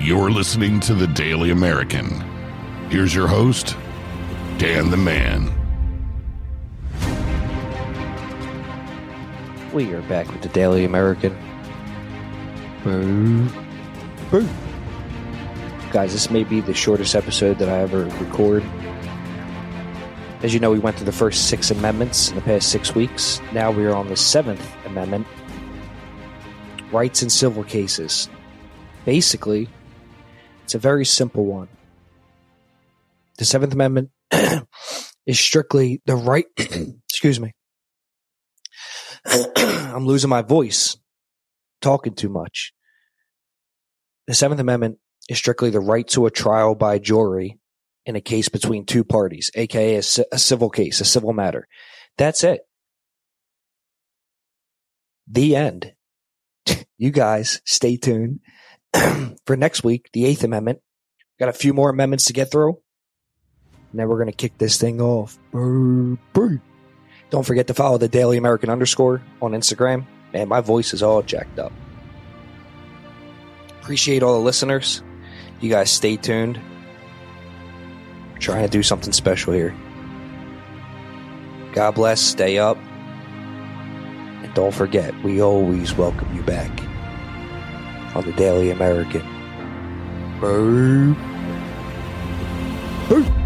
You're listening to the Daily American. Here's your host, Dan the Man. We are back with the Daily American. Boo. Boo. Guys, this may be the shortest episode that I ever record. As you know, we went through the first six amendments in the past six weeks. Now we are on the seventh amendment rights in civil cases. Basically, it's a very simple one. The Seventh Amendment is strictly the right, excuse me. I'm losing my voice, talking too much. The Seventh Amendment is strictly the right to a trial by jury in a case between two parties, aka a, civil case, a civil matter. That's it. The end. you guys stay tuned for next week, the Eighth Amendment. Got a few more amendments to get through. And then we're going to kick this thing off. Don't forget to follow the Daily American underscore on Instagram. Man, my voice is all jacked up. Appreciate all the listeners. You guys stay tuned. We're trying to do something special here. God bless. Stay up. And don't forget, we always welcome you back on the Daily American. Boo. Boo.